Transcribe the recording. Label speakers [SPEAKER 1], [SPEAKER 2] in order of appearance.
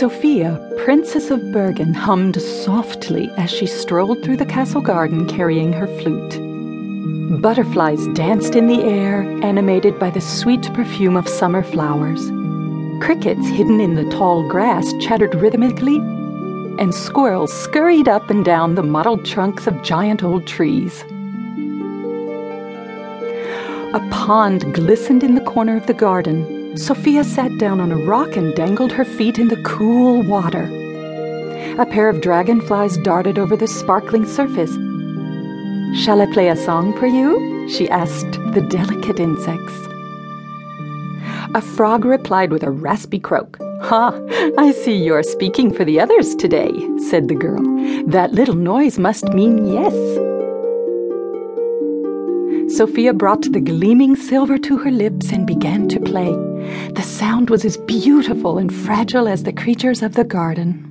[SPEAKER 1] Sophia, Princess of Bergen, hummed softly as she strolled through the castle garden carrying her flute. Butterflies danced in the air, animated by the sweet perfume of summer flowers. Crickets hidden in the tall grass chattered rhythmically, and squirrels scurried up and down the mottled trunks of giant old trees. A pond glistened in the corner of the garden, Sophia sat down on a rock and dangled her feet in the cool water. A pair of dragonflies darted over the sparkling surface. Shall I play a song for you? she asked the delicate insects. A frog replied with a raspy croak. Ha! I see you're speaking for the others today, said the girl. That little noise must mean yes. Sophia brought the gleaming silver to her lips and began to play. The sound was as beautiful and fragile as the creatures of the garden.